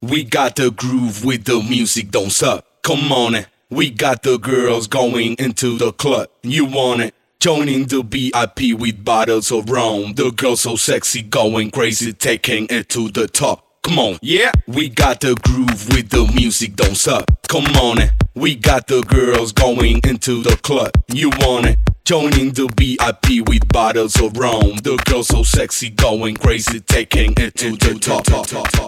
We got the groove with the music, don't suck. Come on it. We got the girls going into the club. You want it? Joining the VIP with bottles of rum. The girls so sexy, going crazy, taking it to the top. Come on, yeah. We got the groove with the music, don't suck. Come on it. We got the girls going into the club. You want it? Joining the VIP with bottles of rum. The girls so sexy, going crazy, taking it to the top.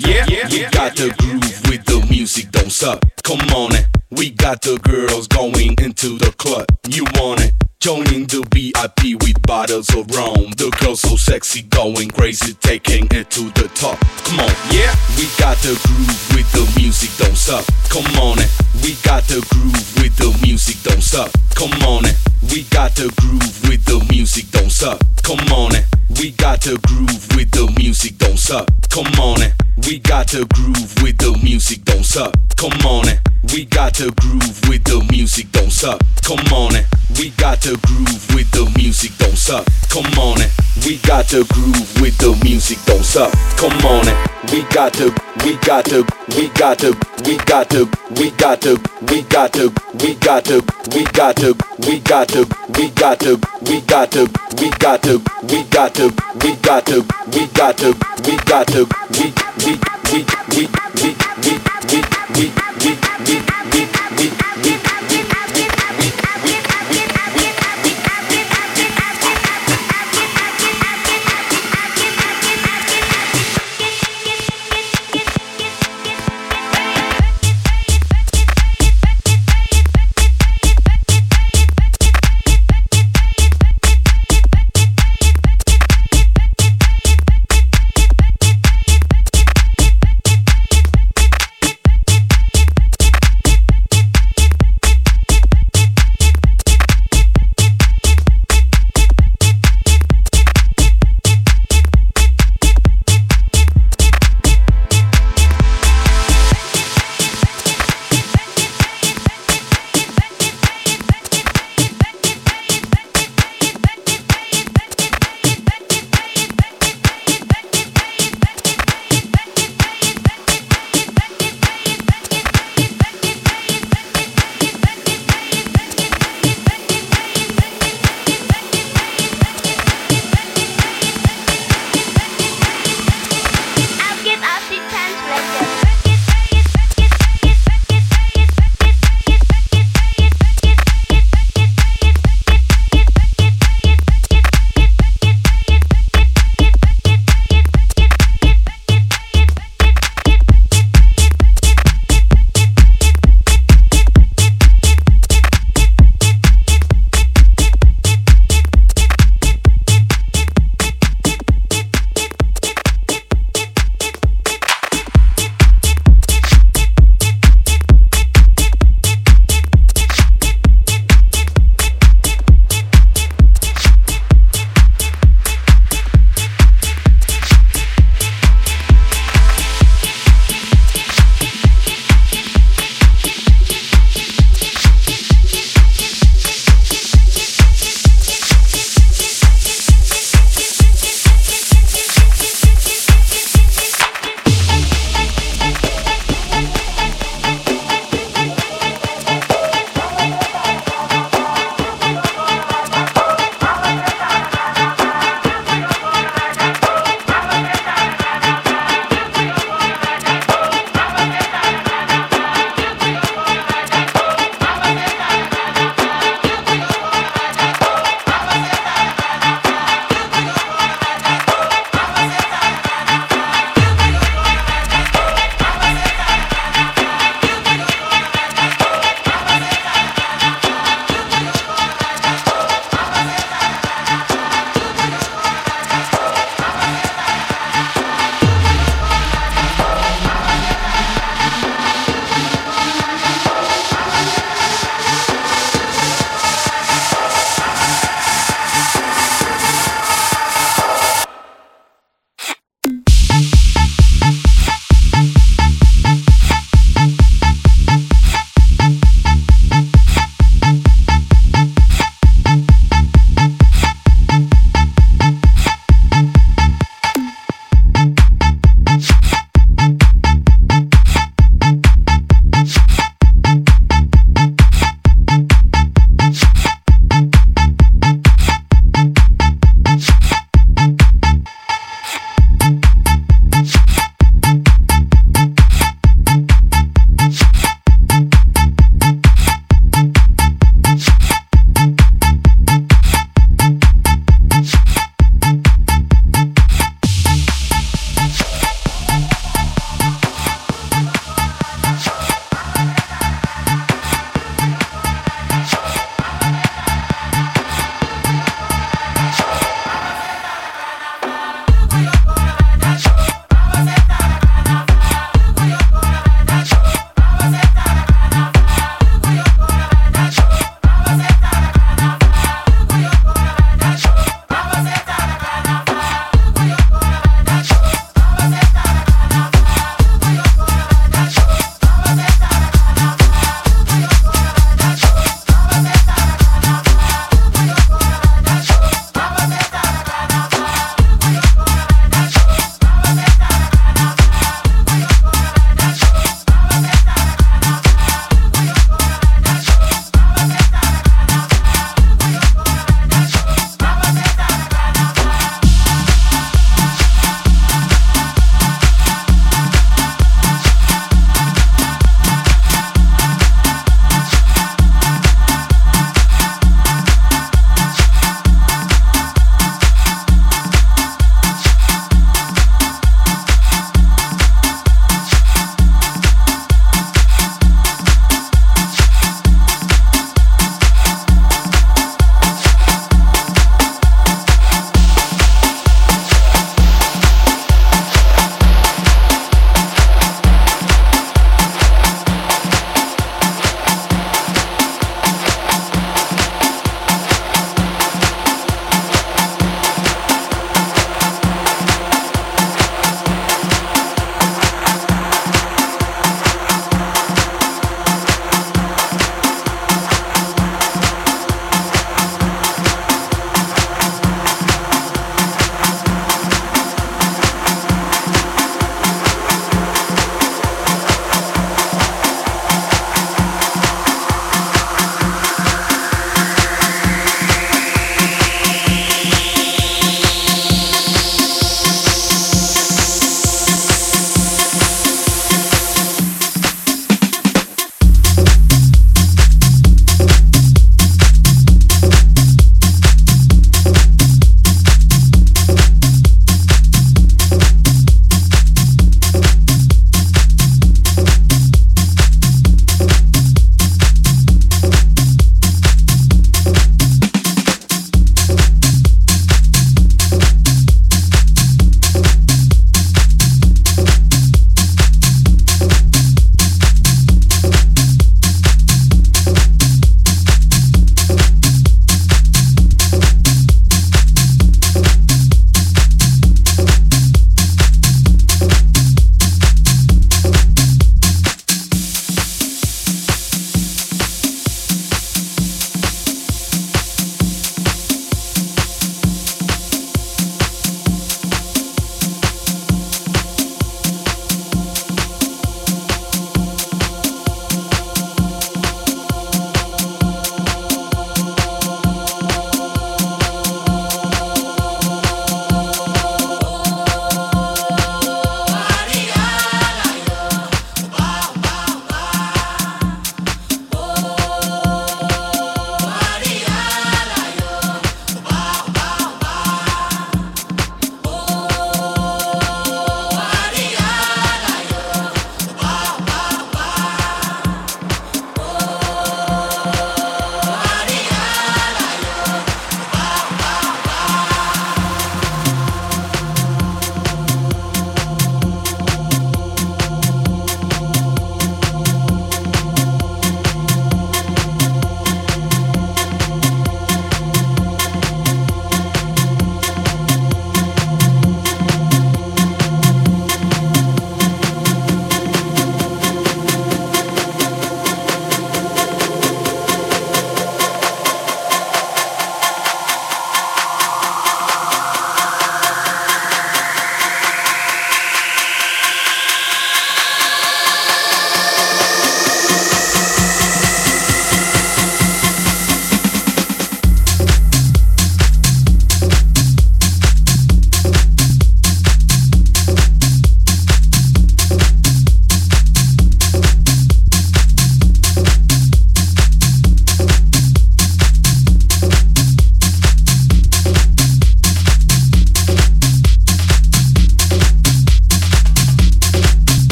Yeah, we got the groove with the music, don't suck. Come on it. We got the girls going into the club. You want it? Joining the VIP with bottles of rum. The girls so sexy, going crazy, taking it to the top. Come on, yeah. We got the groove with the music, don't suck. Come on it. We got the groove with the music, don't suck. Come on it. We got the groove with the music, don't suck. Come on it. We got the groove with the music, don't suck. Come on it. We got the groove with the music, don't suck. Come on it. We got the groove with the music, don't suck. Come on it. We got the groove with the music, don't suck. Come on it. We got the groove with the music, don't suck. Come on it. We got the, we got the, we got the, we got the, we got the, we got the, we got the, we got the, we got the, we got the, we got the, we got the, we got the, we got the, we got the, we got the, we we we we we we we we we we we